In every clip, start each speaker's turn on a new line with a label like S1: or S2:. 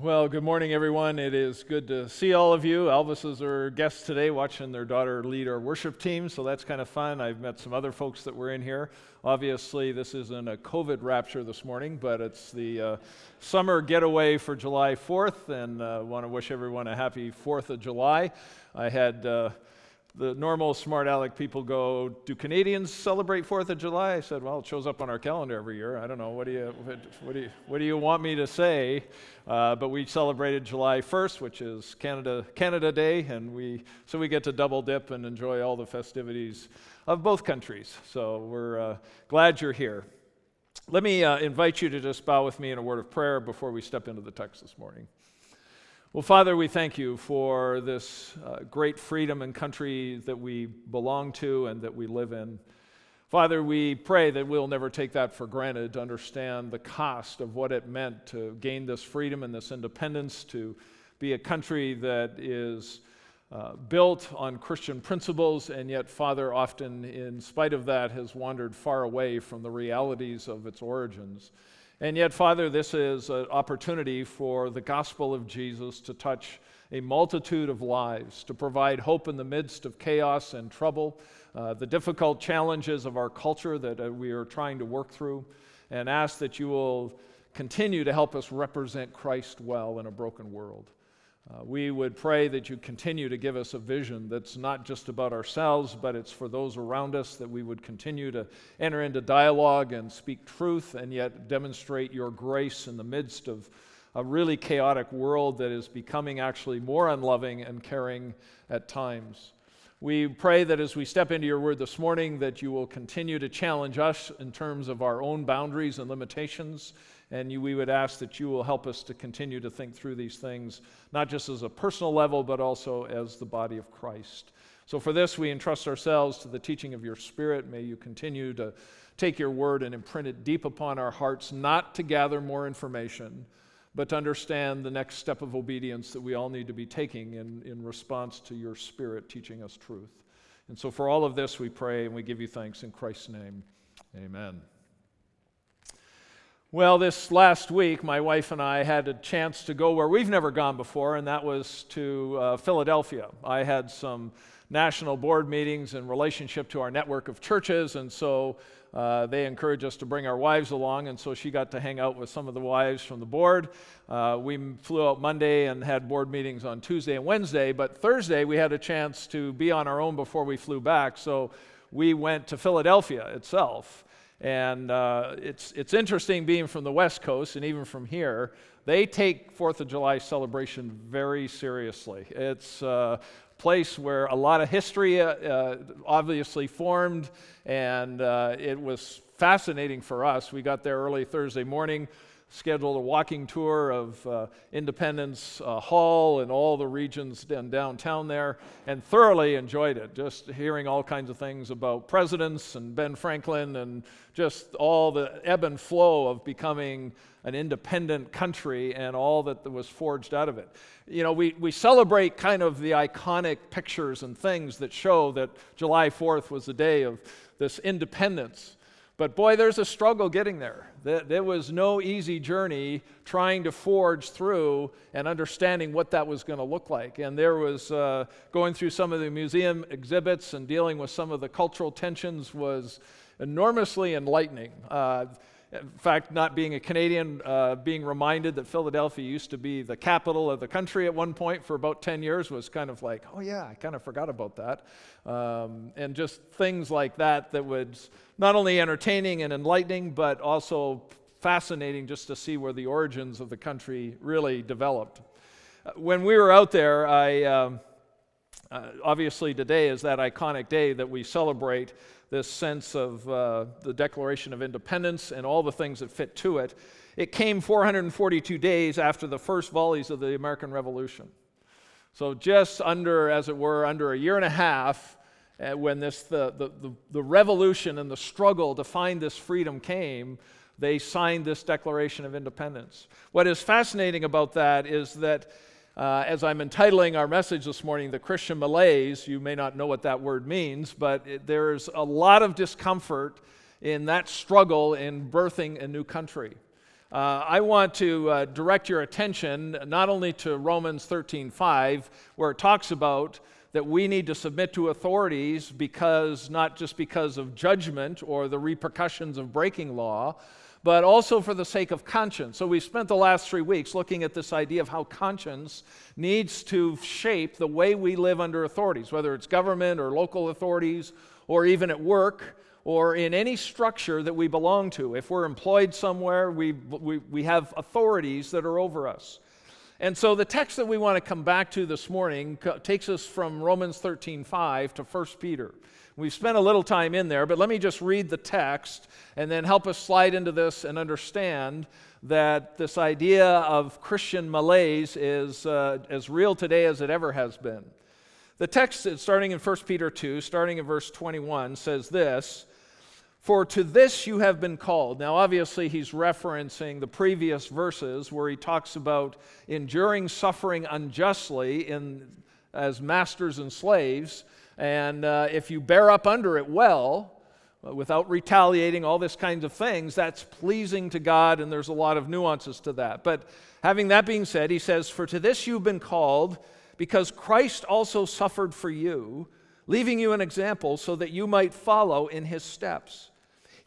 S1: Well, good morning, everyone. It is good to see all of you. Elvis is our guest today, watching their daughter lead our worship team, so that's kind of fun. I've met some other folks that were in here. Obviously, this isn't a COVID rapture this morning, but it's the uh, summer getaway for July 4th, and I uh, want to wish everyone a happy 4th of July. I had. Uh, the normal smart aleck people go, Do Canadians celebrate 4th of July? I said, Well, it shows up on our calendar every year. I don't know. What do you, what, do you, what do you want me to say? Uh, but we celebrated July 1st, which is Canada, Canada Day, and we, so we get to double dip and enjoy all the festivities of both countries. So we're uh, glad you're here. Let me uh, invite you to just bow with me in a word of prayer before we step into the text this morning. Well, Father, we thank you for this uh, great freedom and country that we belong to and that we live in. Father, we pray that we'll never take that for granted, to understand the cost of what it meant to gain this freedom and this independence, to be a country that is uh, built on Christian principles, and yet, Father, often in spite of that, has wandered far away from the realities of its origins. And yet, Father, this is an opportunity for the gospel of Jesus to touch a multitude of lives, to provide hope in the midst of chaos and trouble, uh, the difficult challenges of our culture that uh, we are trying to work through, and ask that you will continue to help us represent Christ well in a broken world. Uh, we would pray that you continue to give us a vision that's not just about ourselves, but it's for those around us, that we would continue to enter into dialogue and speak truth and yet demonstrate your grace in the midst of a really chaotic world that is becoming actually more unloving and caring at times. We pray that as we step into your word this morning, that you will continue to challenge us in terms of our own boundaries and limitations and you, we would ask that you will help us to continue to think through these things, not just as a personal level, but also as the body of Christ. So, for this, we entrust ourselves to the teaching of your Spirit. May you continue to take your word and imprint it deep upon our hearts, not to gather more information, but to understand the next step of obedience that we all need to be taking in, in response to your Spirit teaching us truth. And so, for all of this, we pray and we give you thanks in Christ's name. Amen. Well, this last week, my wife and I had a chance to go where we've never gone before, and that was to uh, Philadelphia. I had some national board meetings in relationship to our network of churches, and so uh, they encouraged us to bring our wives along, and so she got to hang out with some of the wives from the board. Uh, we flew out Monday and had board meetings on Tuesday and Wednesday, but Thursday we had a chance to be on our own before we flew back, so we went to Philadelphia itself. And uh, it's, it's interesting being from the West Coast and even from here, they take Fourth of July celebration very seriously. It's a place where a lot of history uh, uh, obviously formed, and uh, it was fascinating for us. We got there early Thursday morning scheduled a walking tour of uh, Independence uh, Hall and all the regions in downtown there, and thoroughly enjoyed it. Just hearing all kinds of things about presidents and Ben Franklin and just all the ebb and flow of becoming an independent country and all that was forged out of it. You know, we, we celebrate kind of the iconic pictures and things that show that July 4th was the day of this independence. But boy, there's a struggle getting there. There was no easy journey trying to forge through and understanding what that was going to look like. And there was uh, going through some of the museum exhibits and dealing with some of the cultural tensions was enormously enlightening. Uh, in fact, not being a Canadian, uh, being reminded that Philadelphia used to be the capital of the country at one point for about 10 years was kind of like, oh, yeah, I kind of forgot about that. Um, and just things like that that was not only entertaining and enlightening, but also fascinating just to see where the origins of the country really developed. Uh, when we were out there, I. Um, uh, obviously, today is that iconic day that we celebrate this sense of uh, the Declaration of Independence and all the things that fit to it. It came 442 days after the first volleys of the American Revolution. So, just under, as it were, under a year and a half, uh, when this, the, the, the, the revolution and the struggle to find this freedom came, they signed this Declaration of Independence. What is fascinating about that is that uh, as I'm entitling our message this morning, The Christian Malaise, you may not know what that word means, but it, there's a lot of discomfort in that struggle in birthing a new country. Uh, I want to uh, direct your attention not only to Romans 13:5, where it talks about that we need to submit to authorities because not just because of judgment or the repercussions of breaking law, but also for the sake of conscience. So we spent the last three weeks looking at this idea of how conscience needs to shape the way we live under authorities, whether it's government or local authorities or even at work or in any structure that we belong to. If we're employed somewhere, we, we, we have authorities that are over us. And so the text that we want to come back to this morning takes us from Romans 13:5 to 1 Peter. We've spent a little time in there, but let me just read the text and then help us slide into this and understand that this idea of Christian malaise is uh, as real today as it ever has been. The text, starting in 1 Peter 2, starting in verse 21, says this for to this you have been called. Now, obviously, he's referencing the previous verses where he talks about enduring suffering unjustly in, as masters and slaves. And uh, if you bear up under it well, uh, without retaliating, all this kinds of things, that's pleasing to God, and there's a lot of nuances to that. But having that being said, he says, For to this you've been called, because Christ also suffered for you, leaving you an example so that you might follow in his steps.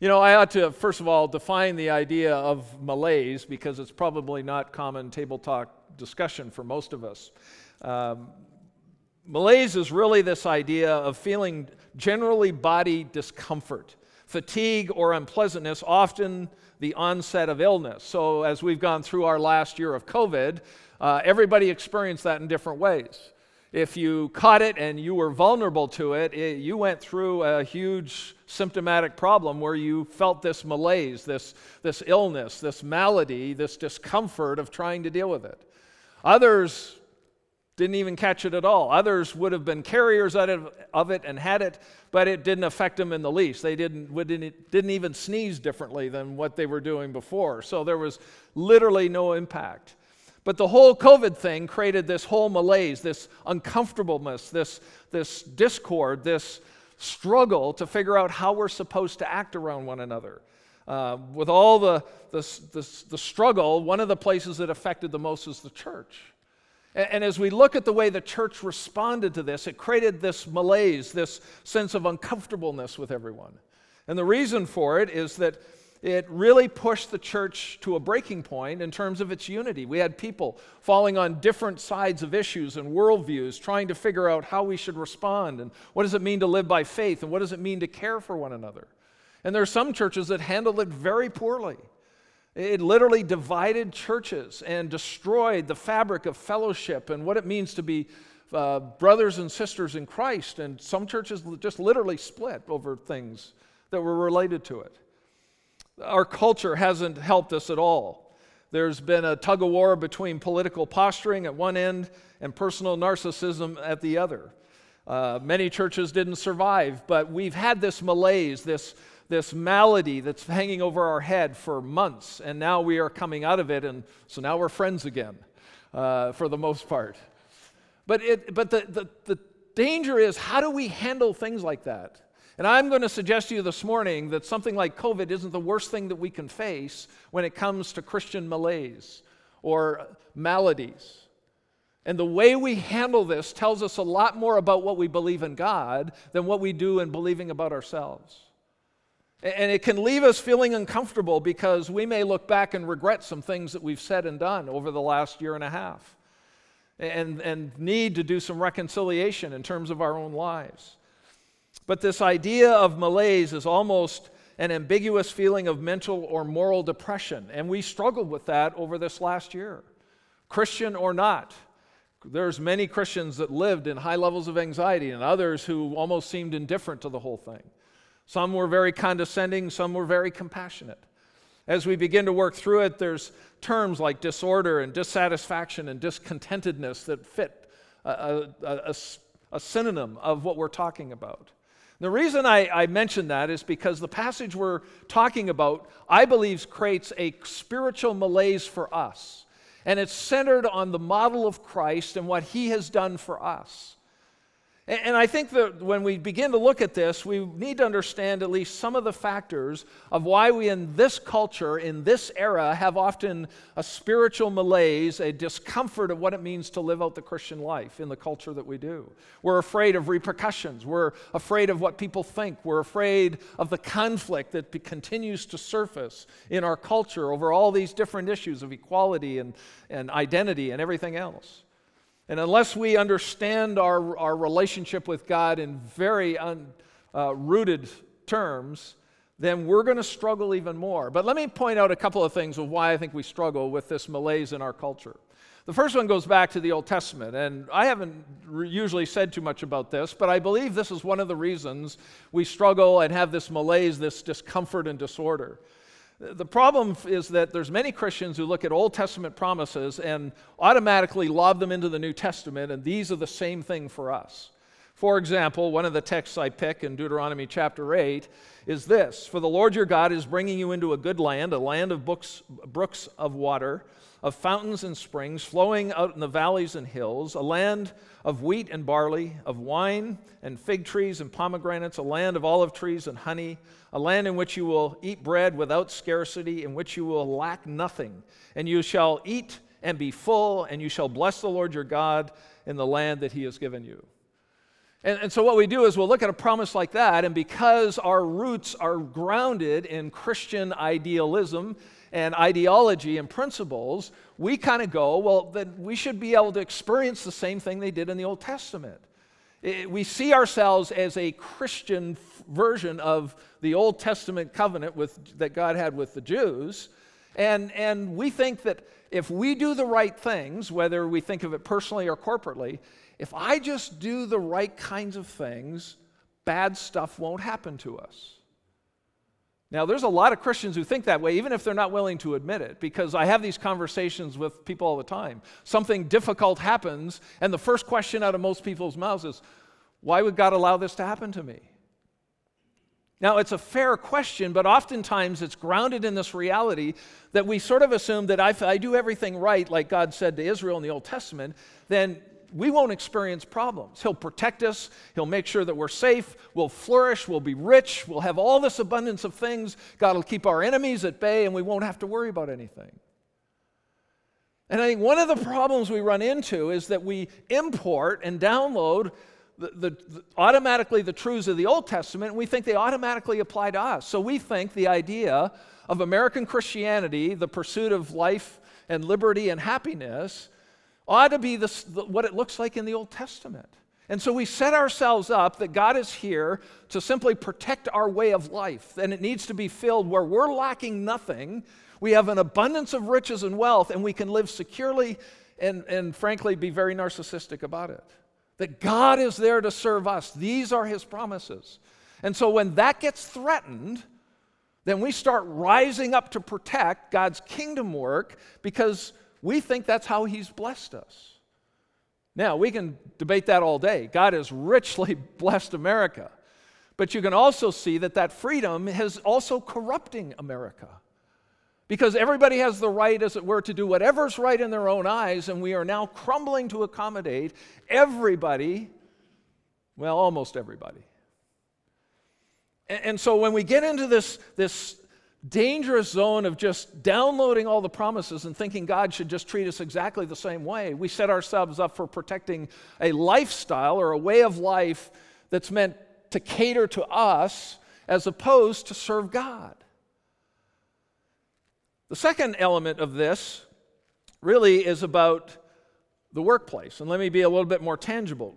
S1: You know, I ought to, first of all, define the idea of malaise because it's probably not common table talk discussion for most of us. Um, malaise is really this idea of feeling generally body discomfort, fatigue, or unpleasantness, often the onset of illness. So, as we've gone through our last year of COVID, uh, everybody experienced that in different ways. If you caught it and you were vulnerable to it, it, you went through a huge symptomatic problem where you felt this malaise, this, this illness, this malady, this discomfort of trying to deal with it. Others didn't even catch it at all. Others would have been carriers of it and had it, but it didn't affect them in the least. They didn't, didn't even sneeze differently than what they were doing before. So there was literally no impact. But the whole COVID thing created this whole malaise, this uncomfortableness, this, this discord, this struggle to figure out how we're supposed to act around one another. Uh, with all the, the, the, the, struggle, one of the places that affected the most is the church. And, and as we look at the way the church responded to this, it created this malaise, this sense of uncomfortableness with everyone. And the reason for it is that it really pushed the church to a breaking point in terms of its unity. We had people falling on different sides of issues and worldviews, trying to figure out how we should respond and what does it mean to live by faith and what does it mean to care for one another. And there are some churches that handled it very poorly. It literally divided churches and destroyed the fabric of fellowship and what it means to be uh, brothers and sisters in Christ. And some churches just literally split over things that were related to it. Our culture hasn't helped us at all. There's been a tug of war between political posturing at one end and personal narcissism at the other. Uh, many churches didn't survive, but we've had this malaise, this, this malady that's hanging over our head for months, and now we are coming out of it, and so now we're friends again uh, for the most part. But, it, but the, the, the danger is how do we handle things like that? And I'm going to suggest to you this morning that something like COVID isn't the worst thing that we can face when it comes to Christian malaise or maladies. And the way we handle this tells us a lot more about what we believe in God than what we do in believing about ourselves. And it can leave us feeling uncomfortable because we may look back and regret some things that we've said and done over the last year and a half and, and need to do some reconciliation in terms of our own lives. But this idea of malaise is almost an ambiguous feeling of mental or moral depression. And we struggled with that over this last year. Christian or not, there's many Christians that lived in high levels of anxiety and others who almost seemed indifferent to the whole thing. Some were very condescending, some were very compassionate. As we begin to work through it, there's terms like disorder and dissatisfaction and discontentedness that fit a, a, a, a synonym of what we're talking about. The reason I, I mention that is because the passage we're talking about, I believe, creates a spiritual malaise for us. And it's centered on the model of Christ and what he has done for us. And I think that when we begin to look at this, we need to understand at least some of the factors of why we in this culture, in this era, have often a spiritual malaise, a discomfort of what it means to live out the Christian life in the culture that we do. We're afraid of repercussions. We're afraid of what people think. We're afraid of the conflict that continues to surface in our culture over all these different issues of equality and, and identity and everything else. And unless we understand our, our relationship with God in very un, uh, rooted terms, then we're going to struggle even more. But let me point out a couple of things of why I think we struggle with this malaise in our culture. The first one goes back to the Old Testament, and I haven't usually said too much about this, but I believe this is one of the reasons we struggle and have this malaise, this discomfort and disorder. The problem is that there's many Christians who look at Old Testament promises and automatically lob them into the New Testament, and these are the same thing for us. For example, one of the texts I pick in Deuteronomy chapter 8 is this For the Lord your God is bringing you into a good land, a land of books, brooks of water, of fountains and springs flowing out in the valleys and hills, a land of wheat and barley, of wine and fig trees and pomegranates, a land of olive trees and honey, a land in which you will eat bread without scarcity, in which you will lack nothing. And you shall eat and be full, and you shall bless the Lord your God in the land that he has given you. And, and, so, what we do is we'll look at a promise like that, and because our roots are grounded in Christian idealism and ideology and principles, we kind of go, well, then we should be able to experience the same thing they did in the Old Testament. It, we see ourselves as a Christian version of the Old Testament covenant with, that God had with the Jews, and, and we think that if we do the right things, whether we think of it personally or corporately, if I just do the right kinds of things, bad stuff won't happen to us. Now, there's a lot of Christians who think that way, even if they're not willing to admit it, because I have these conversations with people all the time. Something difficult happens, and the first question out of most people's mouths is, Why would God allow this to happen to me? Now, it's a fair question, but oftentimes it's grounded in this reality that we sort of assume that if I do everything right, like God said to Israel in the Old Testament, then we won't experience problems. He'll protect us, He'll make sure that we're safe, we'll flourish, we'll be rich, we'll have all this abundance of things. God will keep our enemies at bay, and we won't have to worry about anything. And I think one of the problems we run into is that we import and download the, the, the, automatically the truths of the Old Testament, and we think they automatically apply to us. So we think the idea of American Christianity, the pursuit of life and liberty and happiness, ought to be this, what it looks like in the Old Testament. And so we set ourselves up that God is here to simply protect our way of life, and it needs to be filled where we're lacking nothing. We have an abundance of riches and wealth, and we can live securely and, and frankly be very narcissistic about it. That God is there to serve us. These are His promises. And so when that gets threatened, then we start rising up to protect God's kingdom work because we think that's how He's blessed us. Now, we can debate that all day. God has richly blessed America. But you can also see that that freedom is also corrupting America. Because everybody has the right, as it were, to do whatever's right in their own eyes, and we are now crumbling to accommodate everybody, well, almost everybody. And, so when we get into this, this dangerous zone of just downloading all the promises and thinking God should just treat us exactly the same way. We set ourselves up for protecting a lifestyle or a way of life that's meant to cater to us as opposed to serve God. The second element of this really is about the workplace. And let me be a little bit more tangible.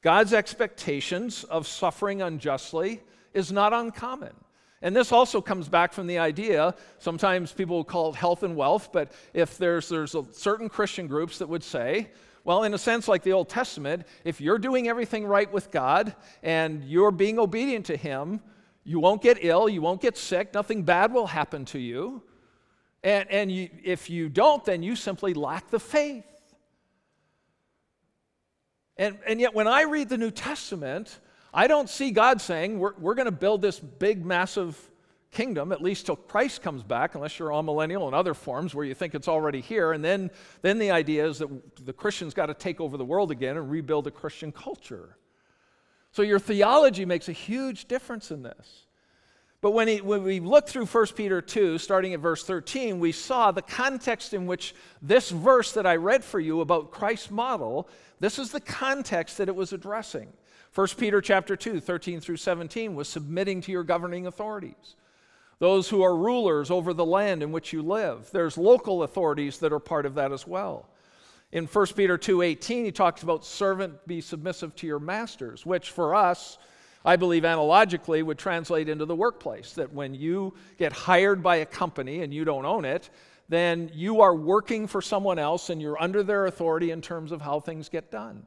S1: God's expectations of suffering unjustly is not uncommon. And this also comes back from the idea, sometimes people will call it health and wealth, but if there's, there's certain Christian groups that would say, well, in a sense, like the Old Testament, if you're doing everything right with God and you're being obedient to Him, you won't get ill, you won't get sick, nothing bad will happen to you. And, and you, if you don't, then you simply lack the faith. And, and yet, when I read the New Testament, I don't see God saying, we're, we're going to build this big, massive kingdom, at least till Christ comes back, unless you're all millennial in other forms where you think it's already here. And then, then the idea is that the Christians got to take over the world again and rebuild a Christian culture. So your theology makes a huge difference in this. But when, he, when we look through 1 Peter 2, starting at verse 13, we saw the context in which this verse that I read for you about Christ's model, this is the context that it was addressing. 1 Peter chapter 2, 13 through 17 was submitting to your governing authorities. Those who are rulers over the land in which you live. There's local authorities that are part of that as well. In 1 Peter 2:18 he talks about servant be submissive to your masters, which for us I believe analogically would translate into the workplace that when you get hired by a company and you don't own it, then you are working for someone else and you're under their authority in terms of how things get done.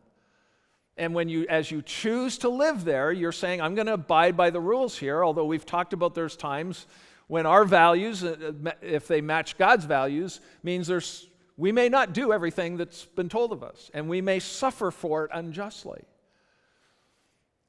S1: And when you, as you choose to live there, you're saying, I'm going to abide by the rules here. Although we've talked about there's times when our values, uh, uh, if they match God's values, means there's, we may not do everything that's been told of us, and we may suffer for it unjustly.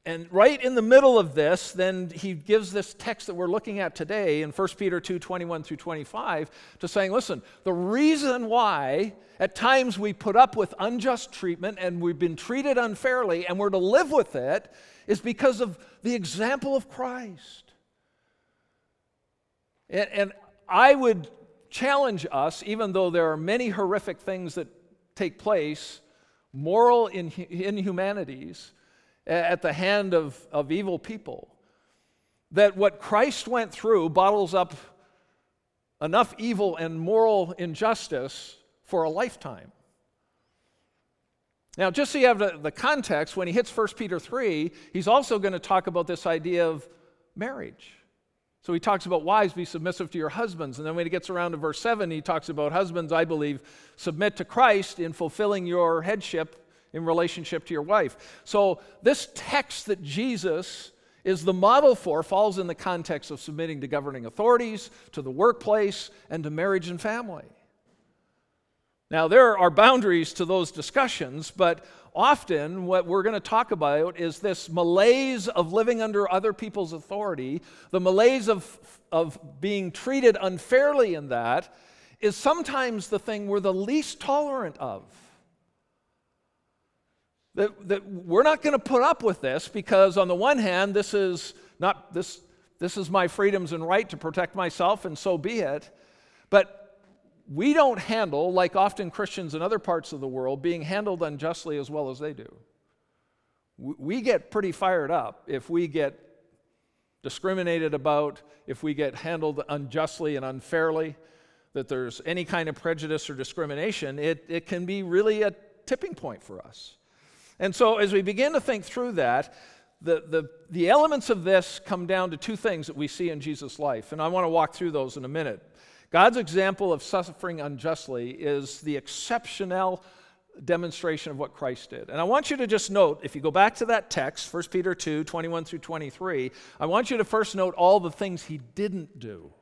S1: And right in the middle of this, then he gives this text that we're looking at today in 1 Peter 2 21 through 25 to saying, listen, the reason why at times we put up with unjust treatment and we've been treated unfairly and we're to live with it is because of the example of Christ. And, and I would challenge us, even though there are many horrific things that take place, moral inhumanities at the hand of, of evil people. That what Christ went through bottles up enough evil and moral injustice for a lifetime. Now, just so you have the, the context, when he hits 1 Peter 3, he's also going to talk about this idea of marriage. So he talks about wives, be submissive to your husbands. And then when he gets around to verse 7, he talks about husbands, I believe, submit to Christ in fulfilling your headship in relationship to your wife. So, this text that Jesus is the model for falls in the context of submitting to governing authorities, to the workplace, and to marriage and family. Now, there are boundaries to those discussions, but often what we're going to talk about is this malaise of living under other people's authority, the malaise of, of being treated unfairly in that, is sometimes the thing we're the least tolerant of. That, that we're not going to put up with this because, on the one hand, this is not this, this is my freedoms and right to protect myself, and so be it. But we don't handle, like often Christians in other parts of the world, being handled unjustly as well as they do. We get pretty fired up if we get discriminated about, if we get handled unjustly and unfairly, that there's any kind of prejudice or discrimination, it, it can be really a tipping point for us. And so, as we begin to think through that, the, the, the elements of this come down to two things that we see in Jesus' life. And I want to walk through those in a minute. God's example of suffering unjustly is the exceptional demonstration of what Christ did. And I want you to just note, if you go back to that text, 1 Peter 2 21 through 23, I want you to first note all the things he didn't do.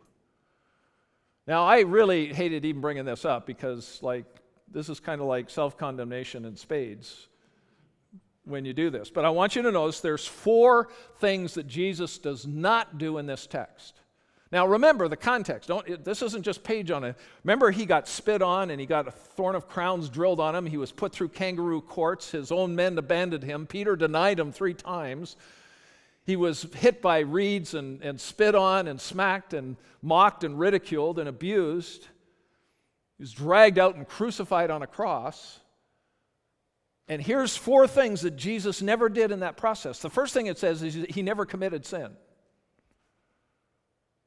S1: Now, I really hated even bringing this up because, like, this is kind of like self condemnation in spades when you do this. But I want you to notice there's four things that Jesus does not do in this text. Now remember the context. Don't, this isn't just page on it. Remember, he got spit on and he got a thorn of crowns drilled on him. He was put through kangaroo courts. His own men abandoned him. Peter denied him three times. He was hit by reeds and, and spit on and smacked and mocked and ridiculed and abused. He was dragged out and crucified on a cross. And here's four things that Jesus never did in that process. The first thing it says is he never committed sin.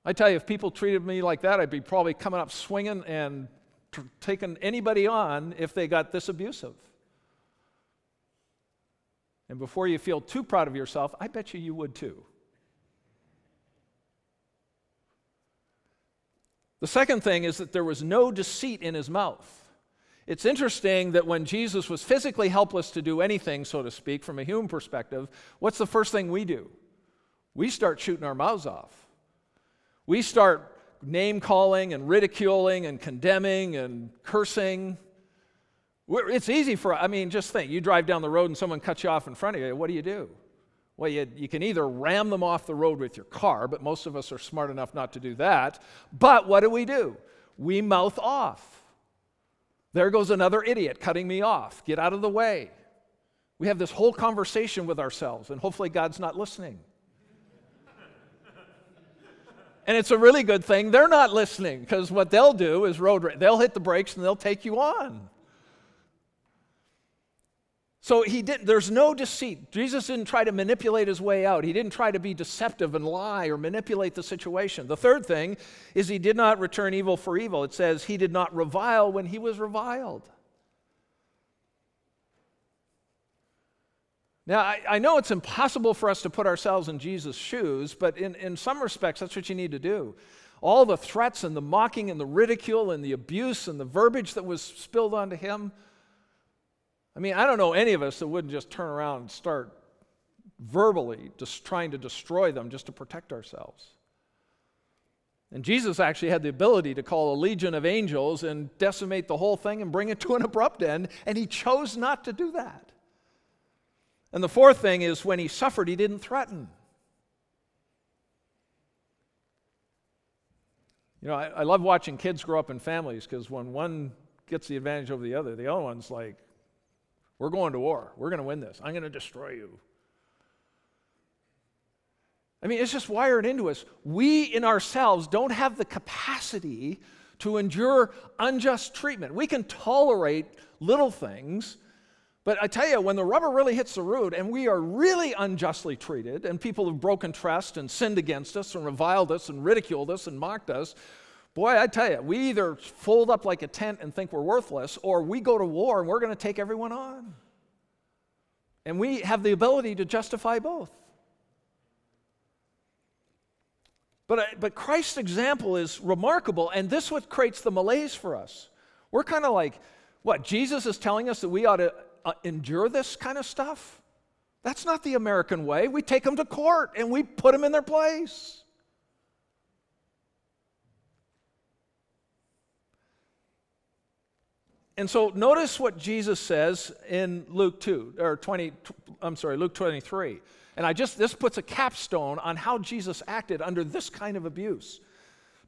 S1: I tell you, if people treated me like that, I'd be probably coming up swinging and taking anybody on if they got this abusive. And before you feel too proud of yourself, I bet you you would too. The second thing is that there was no deceit in his mouth. It's interesting that when Jesus was physically helpless to do anything, so to speak, from a human perspective, what's the first thing we do? We start shooting our mouths off. We start name calling and ridiculing and condemning and cursing. It's easy for, I mean, just think you drive down the road and someone cuts you off in front of you. What do you do? Well, you, you can either ram them off the road with your car, but most of us are smart enough not to do that. But what do we do? We mouth off. There goes another idiot cutting me off. Get out of the way. We have this whole conversation with ourselves, and hopefully, God's not listening. and it's a really good thing they're not listening because what they'll do is road they'll hit the brakes and they'll take you on. So he didn't, there's no deceit. Jesus didn't try to manipulate his way out. He didn't try to be deceptive and lie or manipulate the situation. The third thing is he did not return evil for evil. It says he did not revile when he was reviled. Now, I, I, know it's impossible for us to put ourselves in Jesus' shoes, but in, in some respects, that's what you need to do. All the threats and the mocking and the ridicule and the abuse and the verbiage that was spilled onto him, I mean, I don't know any of us that wouldn't just turn around and start verbally just trying to destroy them just to protect ourselves. And Jesus actually had the ability to call a legion of angels and decimate the whole thing and bring it to an abrupt end, and he chose not to do that. And the fourth thing is when he suffered, he didn't threaten. You know, I, I love watching kids grow up in families because when one gets the advantage over the other, the other one's like, we're going to war. We're going to win this. I'm going to destroy you. I mean, it's just wired into us. We in ourselves don't have the capacity to endure unjust treatment. We can tolerate little things, but I tell you, when the rubber really hits the road and we are really unjustly treated, and people have broken trust and sinned against us and reviled us and ridiculed us and mocked us, Boy, I tell you, we either fold up like a tent and think we're worthless, or we go to war and we're going to take everyone on. And we have the ability to justify both. But, uh, but Christ's example is remarkable, and this what creates the malaise for us. We're kind of like, what, Jesus is telling us that we ought to uh, endure this kind of stuff? That's not the American way. We take them to court and we put them in their place. And so notice what Jesus says in Luke 2 or 20 I'm sorry, Luke 23. And I just this puts a capstone on how Jesus acted under this kind of abuse.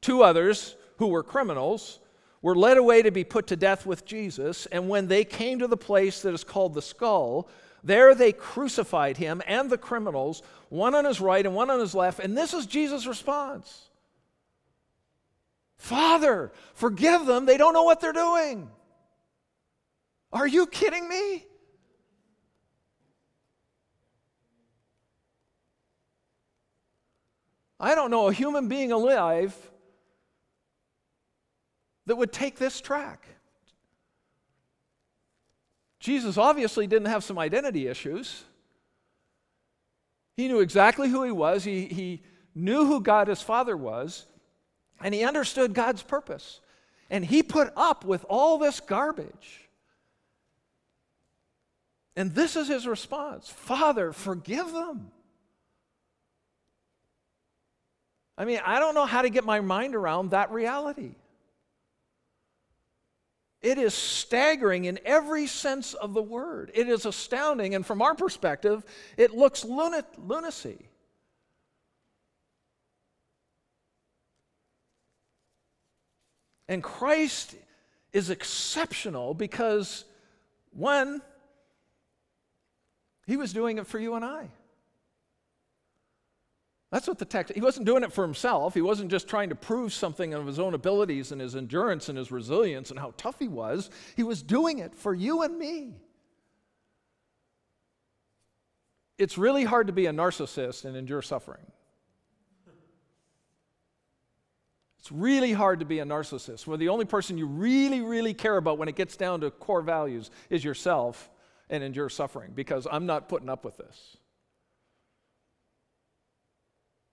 S1: Two others who were criminals were led away to be put to death with Jesus, and when they came to the place that is called the skull, there they crucified him and the criminals, one on his right and one on his left, and this is Jesus' response. Father, forgive them, they don't know what they're doing. Are you kidding me? I don't know a human being alive that would take this track. Jesus obviously didn't have some identity issues. He knew exactly who he was, he, he knew who God his Father was, and he understood God's purpose. And he put up with all this garbage. And this is his response Father, forgive them. I mean, I don't know how to get my mind around that reality. It is staggering in every sense of the word. It is astounding, and from our perspective, it looks lunacy. And Christ is exceptional because, one, he was doing it for you and I. That's what the text, he wasn't doing it for himself. He wasn't just trying to prove something of his own abilities and his endurance and his resilience and how tough he was. He was doing it for you and me. It's really hard to be a narcissist and endure suffering. It's really hard to be a narcissist where the only person you really, really care about when it gets down to core values is yourself and endure suffering because I'm not putting up with this.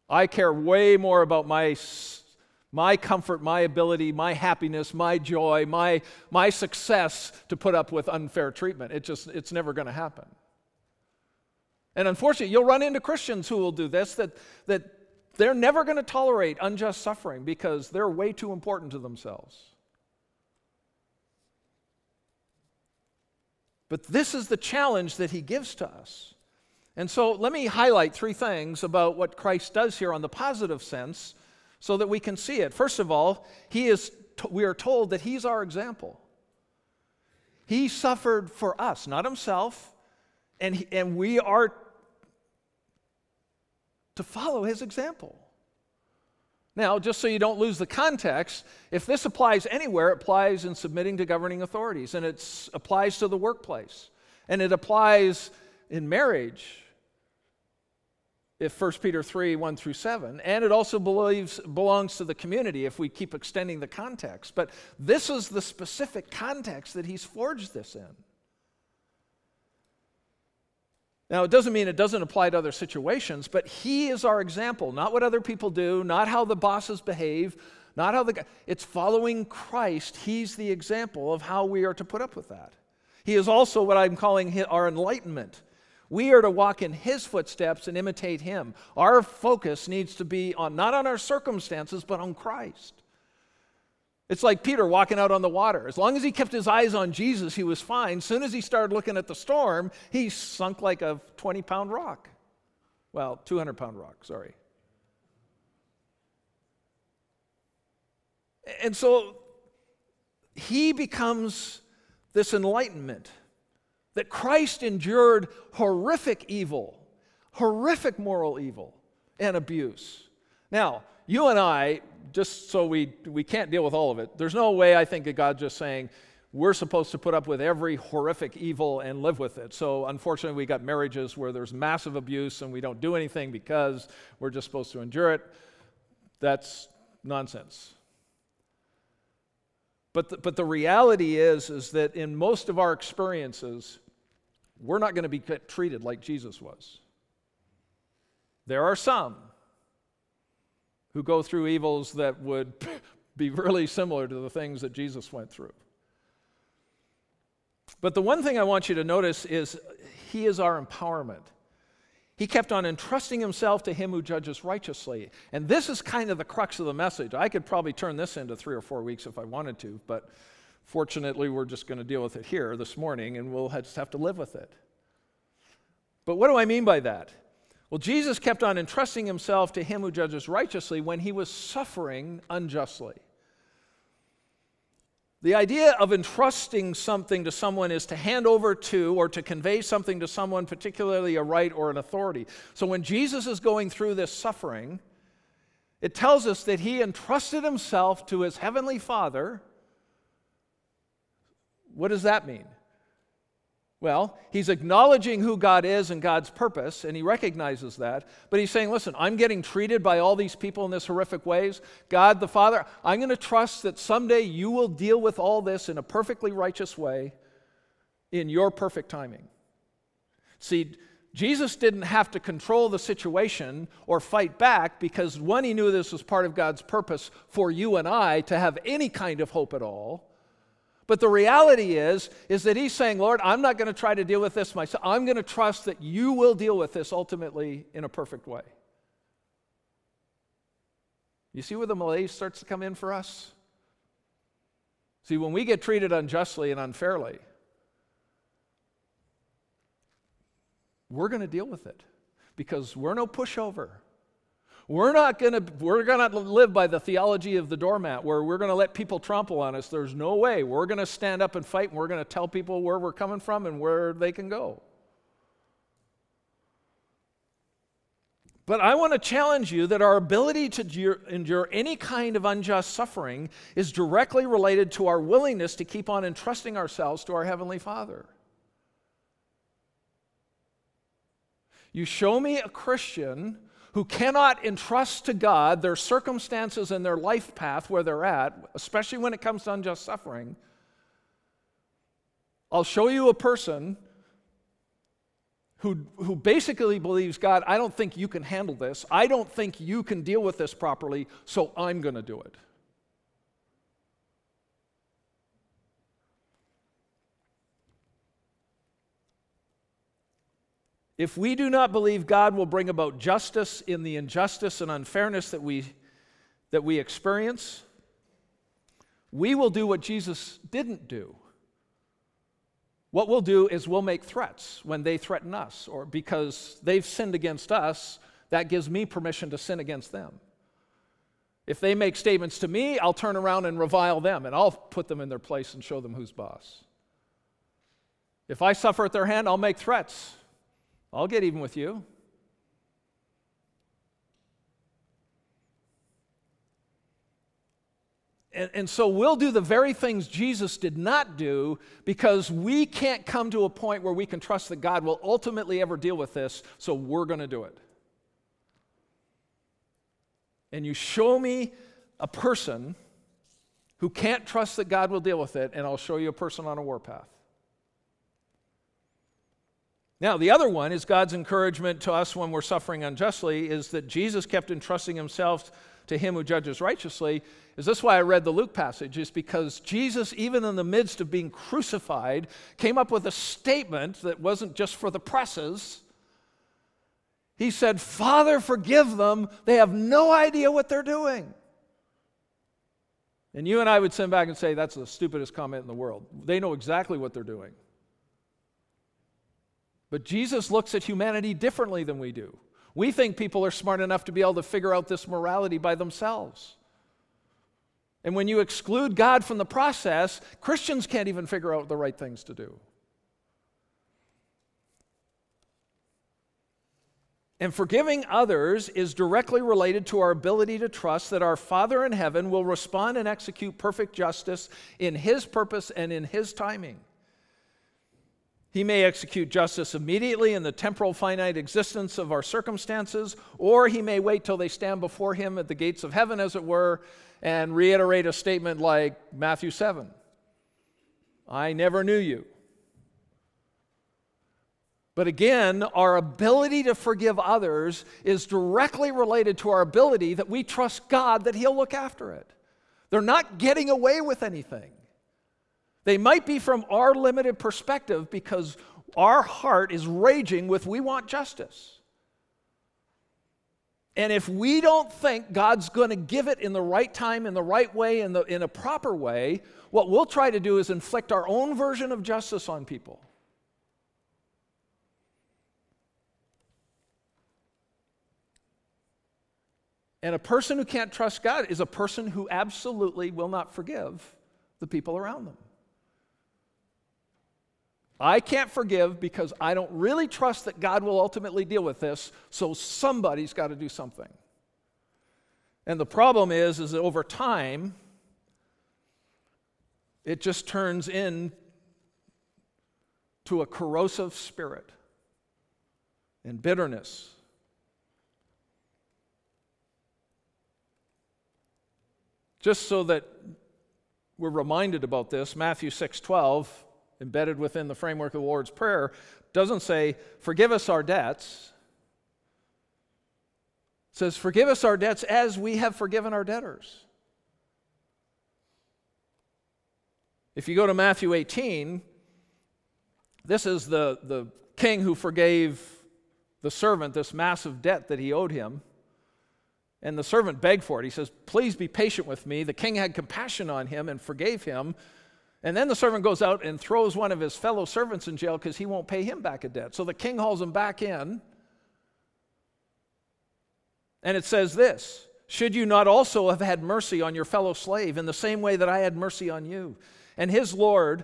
S1: I care way more about my, my comfort, my ability, my happiness, my joy, my, my success to put up with unfair treatment. It just, it's never going to happen. And unfortunately, you'll run into Christians who will do this that, that They're never going to tolerate unjust suffering because they're way too important to themselves. But this is the challenge that he gives to us. And so let me highlight three things about what Christ does here on the positive sense so that we can see it. First of all, he is, we are told that he's our example. He suffered for us, not himself, and, he, and we are to follow his example. Now, just so you don't lose the context, if this applies anywhere, it applies in submitting to governing authorities, and it applies to the workplace, and it applies in marriage, if 1 Peter 3 1 through 7, and it also believes, belongs to the community if we keep extending the context. But this is the specific context that he's forged this in. Now, it doesn't mean it doesn't apply to other situations, but he is our example, not what other people do, not how the bosses behave, not how the it's following Christ. He's the example of how we are to put up with that. He is also what I'm calling our enlightenment. We are to walk in his footsteps and imitate him. Our focus needs to be on not on our circumstances, but on Christ. It's like Peter walking out on the water. As long as he kept his eyes on Jesus, he was fine. As soon as he started looking at the storm, he sunk like a 20 pound rock. Well, 200 pound rock, sorry. And so he becomes this enlightenment that Christ endured horrific evil, horrific moral evil, and abuse. Now, you and I, just so we, we can't deal with all of it, there's no way I think that God's just saying, we're supposed to put up with every horrific evil and live with it. So, unfortunately, we got marriages where there's massive abuse and we don't do anything because we're just supposed to endure it. That's nonsense. But the, but the reality is, is that in most of our experiences, we're not going to be treated like Jesus was. There are some who go through evils that would be really similar to the things that Jesus went through. But the one thing I want you to notice is he is our empowerment. He kept on entrusting himself to him who judges righteously. And this is kind of the crux of the message. I could probably turn this into three or four weeks if I wanted to, but fortunately, we're just going to deal with it here this morning and we'll just have to live with it. But what do I mean by that? Well, Jesus kept on entrusting himself to him who judges righteously when he was suffering unjustly. The idea of entrusting something to someone is to hand over to or to convey something to someone, particularly a right or an authority. So when Jesus is going through this suffering, it tells us that he entrusted himself to his heavenly Father. What does that mean? Well, he's acknowledging who God is and God's purpose, and he recognizes that. But he's saying, listen, I'm getting treated by all these people in this horrific ways. God the Father, I'm going to trust that someday you will deal with all this in a perfectly righteous way in your perfect timing. See, Jesus didn't have to control the situation or fight back because, one, he knew this was part of God's purpose for you and I to have any kind of hope at all. But the reality is, is that he's saying, Lord, I'm not going to try to deal with this myself. I'm going to trust that you will deal with this ultimately in a perfect way. You see where the malaise starts to come in for us? See, when we get treated unjustly and unfairly, we're going to deal with it because we're no pushover. We're not going to we're going to live by the theology of the doormat where we're going to let people trample on us. There's no way. We're going to stand up and fight and we're going to tell people where we're coming from and where they can go. But I want to challenge you that our ability to endure any kind of unjust suffering is directly related to our willingness to keep on entrusting ourselves to our Heavenly Father. You show me a Christian who cannot entrust to God their circumstances and their life path where they're at, especially when it comes to unjust suffering, I'll show you a person who, who basically believes, God, I don't think you can handle this. I don't think you can deal with this properly, so I'm going to do it. If we do not believe God will bring about justice in the injustice and unfairness that we, that we experience, we will do what Jesus didn't do. What we'll do is we'll make threats when they threaten us, or because they've sinned against us, that gives me permission to sin against them. If they make statements to me, I'll turn around and revile them, and I'll put them in their place and show them who's boss. If I suffer at their hand, I'll make threats. I'll get even with you. And, and, so we'll do the very things Jesus did not do because we can't come to a point where we can trust that God will ultimately ever deal with this, so we're going to do it. And you show me a person who can't trust that God will deal with it, and I'll show you a person on a warpath. Now, the other one is God's encouragement to us when we're suffering unjustly is that Jesus kept entrusting himself to him who judges righteously. Is this why I read the Luke passage? Is because Jesus, even in the midst of being crucified, came up with a statement that wasn't just for the presses. He said, Father, forgive them. They have no idea what they're doing. And you and I would send back and say, That's the stupidest comment in the world. They know exactly what they're doing. But Jesus looks at humanity differently than we do. We think people are smart enough to be able to figure out this morality by themselves. And when you exclude God from the process, Christians can't even figure out the right things to do. And forgiving others is directly related to our ability to trust that our Father in heaven will respond and execute perfect justice in His purpose and in His timing. He may execute justice immediately in the temporal finite existence of our circumstances, or he may wait till they stand before him at the gates of heaven, as it were, and reiterate a statement like Matthew 7 I never knew you. But again, our ability to forgive others is directly related to our ability that we trust God that He'll look after it. They're not getting away with anything. They might be from our limited perspective because our heart is raging with we want justice. And if we don't think God's going to give it in the right time, in the right way, in, the, in a proper way, what we'll try to do is inflict our own version of justice on people. And a person who can't trust God is a person who absolutely will not forgive the people around them. I can't forgive because I don't really trust that God will ultimately deal with this, so somebody's got to do something. And the problem is is that over time it just turns in to a corrosive spirit and bitterness. Just so that we're reminded about this, Matthew 6:12 embedded within the framework of the Lord's Prayer, doesn't say, Forgive us our debts. It says, Forgive us our debts as we have forgiven our debtors. If you go to Matthew 18, this is the, the king who forgave the servant this massive debt that he owed him. And the servant begged for it. He says, Please be patient with me. The king had compassion on him and forgave him. And then the servant goes out and throws one of his fellow servants in jail because he won't pay him back a debt. So the king hauls him back in. And it says this Should you not also have had mercy on your fellow slave in the same way that I had mercy on you? And his Lord,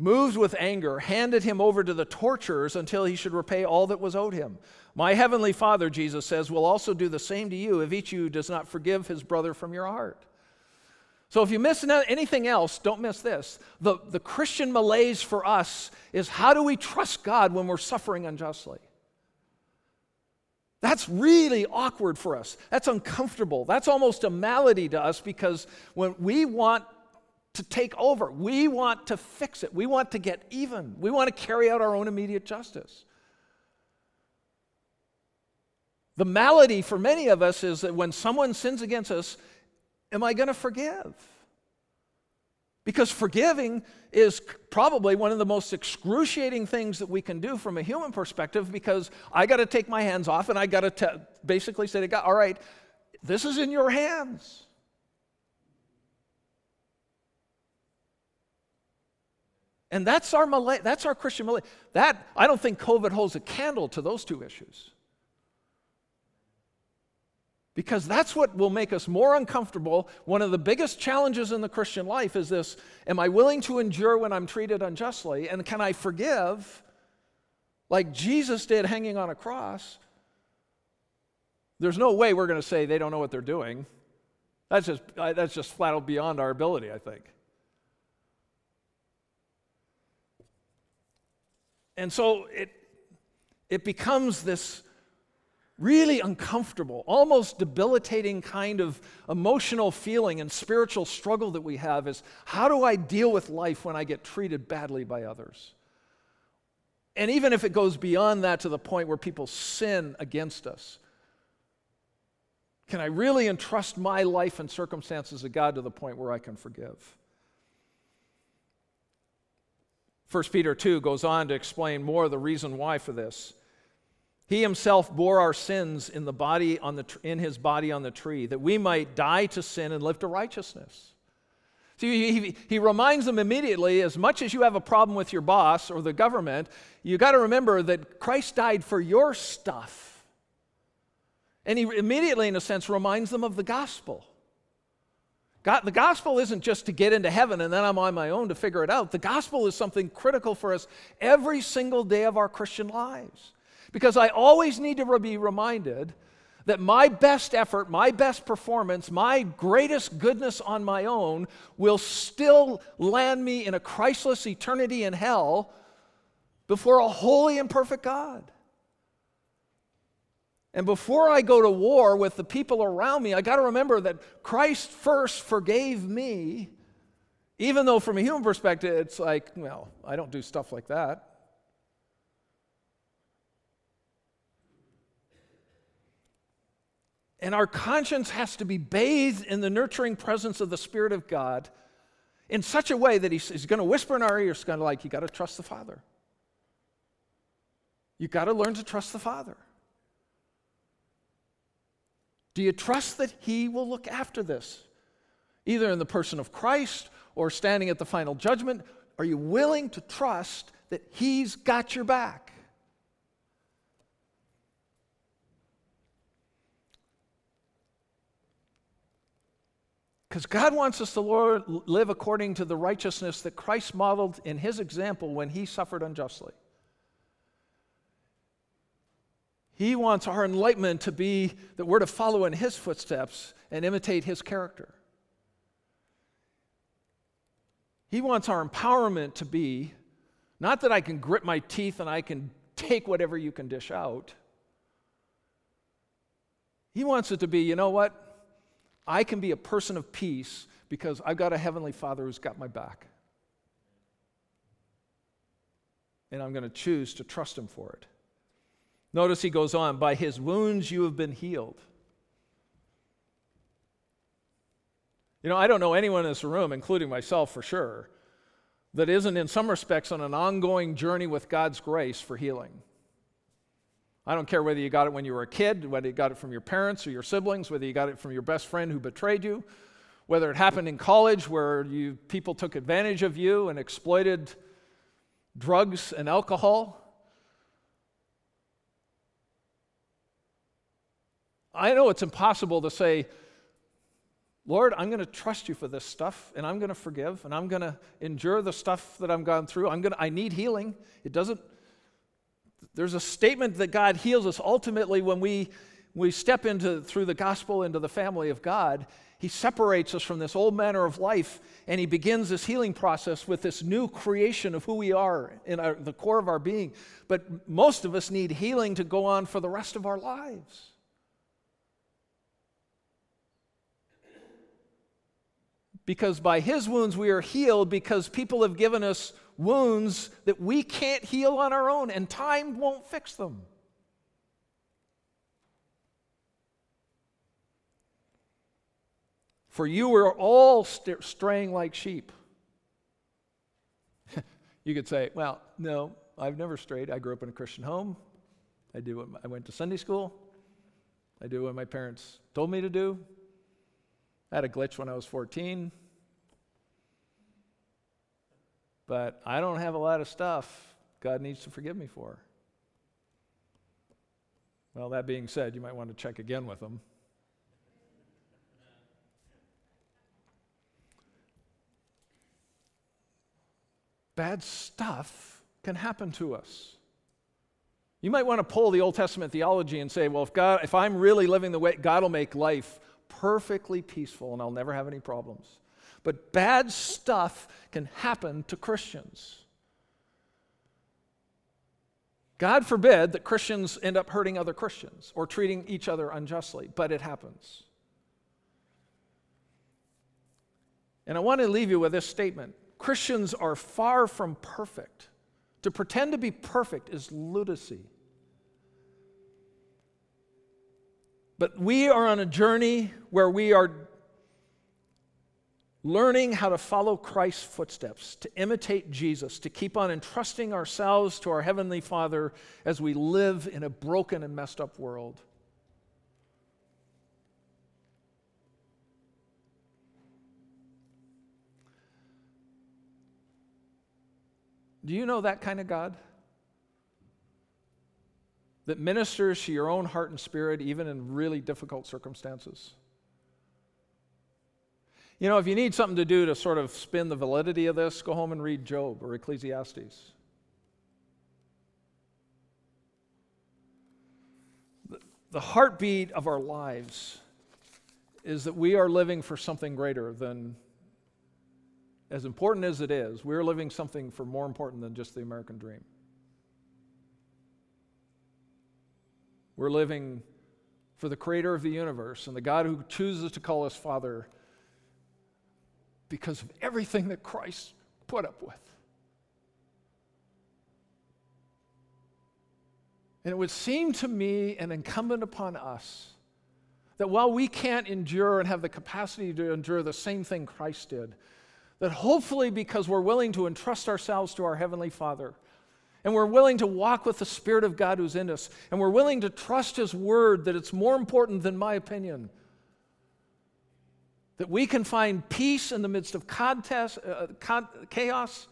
S1: moved with anger, handed him over to the torturers until he should repay all that was owed him. My heavenly Father, Jesus says, will also do the same to you if each of you does not forgive his brother from your heart. So if you miss anything else, don't miss this. The, the Christian malaise for us is how do we trust God when we're suffering unjustly? That's really awkward for us. That's uncomfortable. That's almost a malady to us because when we want to take over, we want to fix it, we want to get even, we want to carry out our own immediate justice. The malady for many of us is that when someone sins against us, am I going to forgive? Because forgiving is probably one of the most excruciating things that we can do from a human perspective because I got to take my hands off and I got to basically say to God, all right, this is in your hands. And that's our that's our Christian malaise. That I don't think COVID holds a candle to those two issues. Because that's what will make us more uncomfortable. One of the biggest challenges in the Christian life is this Am I willing to endure when I'm treated unjustly? And can I forgive like Jesus did hanging on a cross? There's no way we're going to say they don't know what they're doing. That's just, uh, that's just flat out beyond our ability, I think. And so it, it becomes this really uncomfortable, almost debilitating kind of emotional feeling and spiritual struggle that we have is how do I deal with life when I get treated badly by others? And even if it goes beyond that to the point where people sin against us, can I really entrust my life and circumstances to God to the point where I can forgive? 1 Peter 2 goes on to explain more the reason why for this. He himself bore our sins in, the body on the, in his body on the tree, that we might die to sin and live to righteousness. See, he, he reminds them immediately as much as you have a problem with your boss or the government, you got to remember that Christ died for your stuff. And he immediately, in a sense, reminds them of the gospel. God, the gospel isn't just to get into heaven and then I'm on my own to figure it out. The gospel is something critical for us every single day of our Christian lives. Because I always need to be reminded that my best effort, my best performance, my greatest goodness on my own will still land me in a Christless eternity in hell before a holy and perfect God. And before I go to war with the people around me, I got to remember that Christ first forgave me, even though from a human perspective, it's like, well, I don't do stuff like that. And our conscience has to be bathed in the nurturing presence of the Spirit of God in such a way that He's, he's going to whisper in our ears, kind of like, you got to trust the Father. You got to learn to trust the Father. Do you trust that He will look after this? Either in the person of Christ or standing at the final judgment, are you willing to trust that He's got your back? Because God wants us to live according to the righteousness that Christ modeled in his example when he suffered unjustly. He wants our enlightenment to be that we're to follow in his footsteps and imitate his character. He wants our empowerment to be not that I can grit my teeth and I can take whatever you can dish out. He wants it to be, you know what? I can be a person of peace because I've got a Heavenly Father who's got my back. And I'm going to choose to trust Him for it. Notice he goes on, by His wounds you have been healed. You know, I don't know anyone in this room, including myself for sure, that isn't in some respects on an ongoing journey with God's grace for healing. I don't care whether you got it when you were a kid, whether you got it from your parents or your siblings, whether you got it from your best friend who betrayed you, whether it happened in college where you, people took advantage of you and exploited drugs and alcohol. I know it's impossible to say, Lord, I'm going to trust you for this stuff, and I'm going to forgive, and I'm going to endure the stuff that I've gone through. I'm going to, I need healing. It doesn't there's a statement that God heals us ultimately when we, we step into through the gospel into the family of God. He separates us from this old manner of life and he begins this healing process with this new creation of who we are in our, the core of our being. But most of us need healing to go on for the rest of our lives. Because by his wounds we are healed because people have given us wounds that we can't heal on our own, and time won't fix them. For you are all st- straying like sheep. You could say, well, no, I've never strayed. I grew up in a Christian home. I did what I went to Sunday school. I did what my parents told me to do. I had a glitch when I was 14. But I don't have a lot of stuff God needs to forgive me for. Well, that being said, you might want to check again with them. Bad stuff can happen to us. You might want to pull the Old Testament theology and say, well, if, God, if I'm really living the way, God will make life perfectly peaceful and I'll never have any problems. But bad stuff can happen to Christians. God forbid that Christians end up hurting other Christians or treating each other unjustly, but it happens. And I want to leave you with this statement Christians are far from perfect. To pretend to be perfect is lunacy. But we are on a journey where we are learning how to follow Christ's footsteps, to imitate Jesus, to keep on entrusting ourselves to our Heavenly Father as we live in a broken and messed up world. Do you know that kind of God? That ministers to your own heart and spirit even in really difficult circumstances? You know, if you need something to do to sort of spin the validity of this, go home and read Job or Ecclesiastes. The heartbeat of our lives is that we are living for something greater than as important as it is, we're living something for more important than just the American dream. We're living for the creator of the universe and the God who chooses to call us Father because of everything that Christ put up with. And it would seem to me and incumbent upon us that while we can't endure and have the capacity to endure the same thing Christ did, that hopefully, because we're willing to entrust ourselves to our Heavenly Father, and we're willing to walk with the Spirit of God who's in us, and we're willing to trust His Word that it's more important than my opinion, that we can find peace in the midst of contest, uh, con- chaos,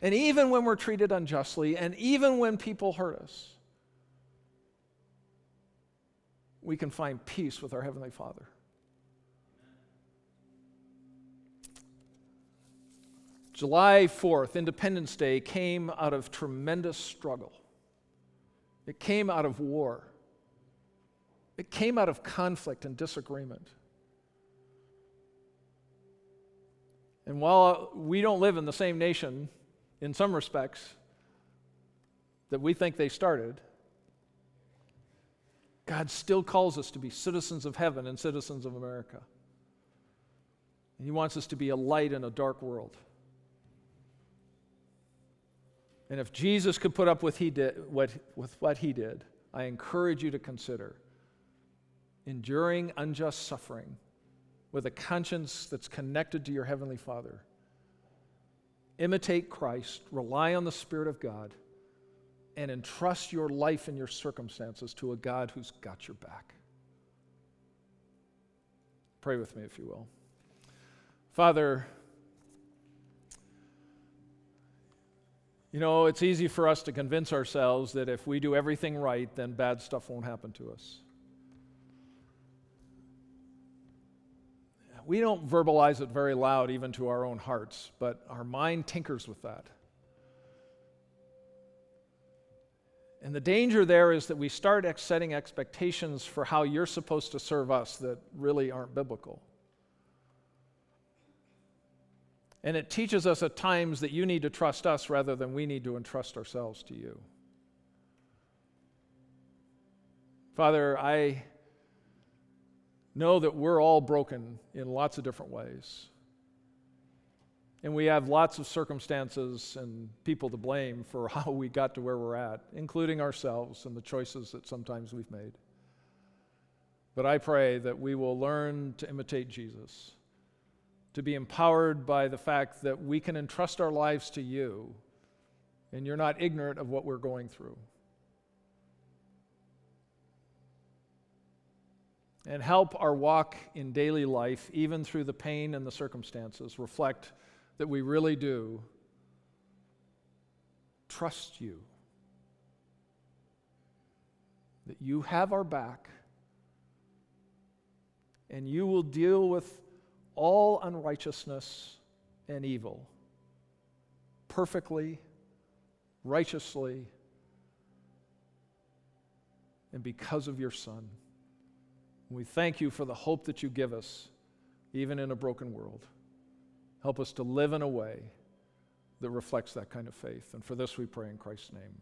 S1: and even when we're treated unjustly, and even when people hurt us, we can find peace with our Heavenly Father. July 4th, Independence Day, came out of tremendous struggle. It came out of war. It came out of conflict and disagreement. And while we don't live in the same nation in some respects that we think they started, God still calls us to be citizens of heaven and citizens of America. And He wants us to be a light in a dark world. And if Jesus could put up with, he did, what, with what he did, I encourage you to consider enduring unjust suffering with a conscience that's connected to your Heavenly Father. Imitate Christ, rely on the Spirit of God, and entrust your life and your circumstances to a God who's got your back. Pray with me, if you will. Father, You know, it's easy for us to convince ourselves that if we do everything right, then bad stuff won't happen to us. We don't verbalize it very loud, even to our own hearts, but our mind tinkers with that. And the danger there is that we start setting expectations for how you're supposed to serve us that really aren't biblical. And it teaches us at times that you need to trust us rather than we need to entrust ourselves to you. Father, I know that we're all broken in lots of different ways. And we have lots of circumstances and people to blame for how we got to where we're at, including ourselves and the choices that sometimes we've made. But I pray that we will learn to imitate Jesus to be empowered by the fact that we can entrust our lives to you and you're not ignorant of what we're going through. And help our walk in daily life, even through the pain and the circumstances, reflect that we really do trust you. That you have our back and you will deal with all unrighteousness and evil perfectly, righteously, and because of your Son. We thank you for the hope that you give us, even in a broken world. Help us to live in a way that reflects that kind of faith. And for this we pray in Christ's name.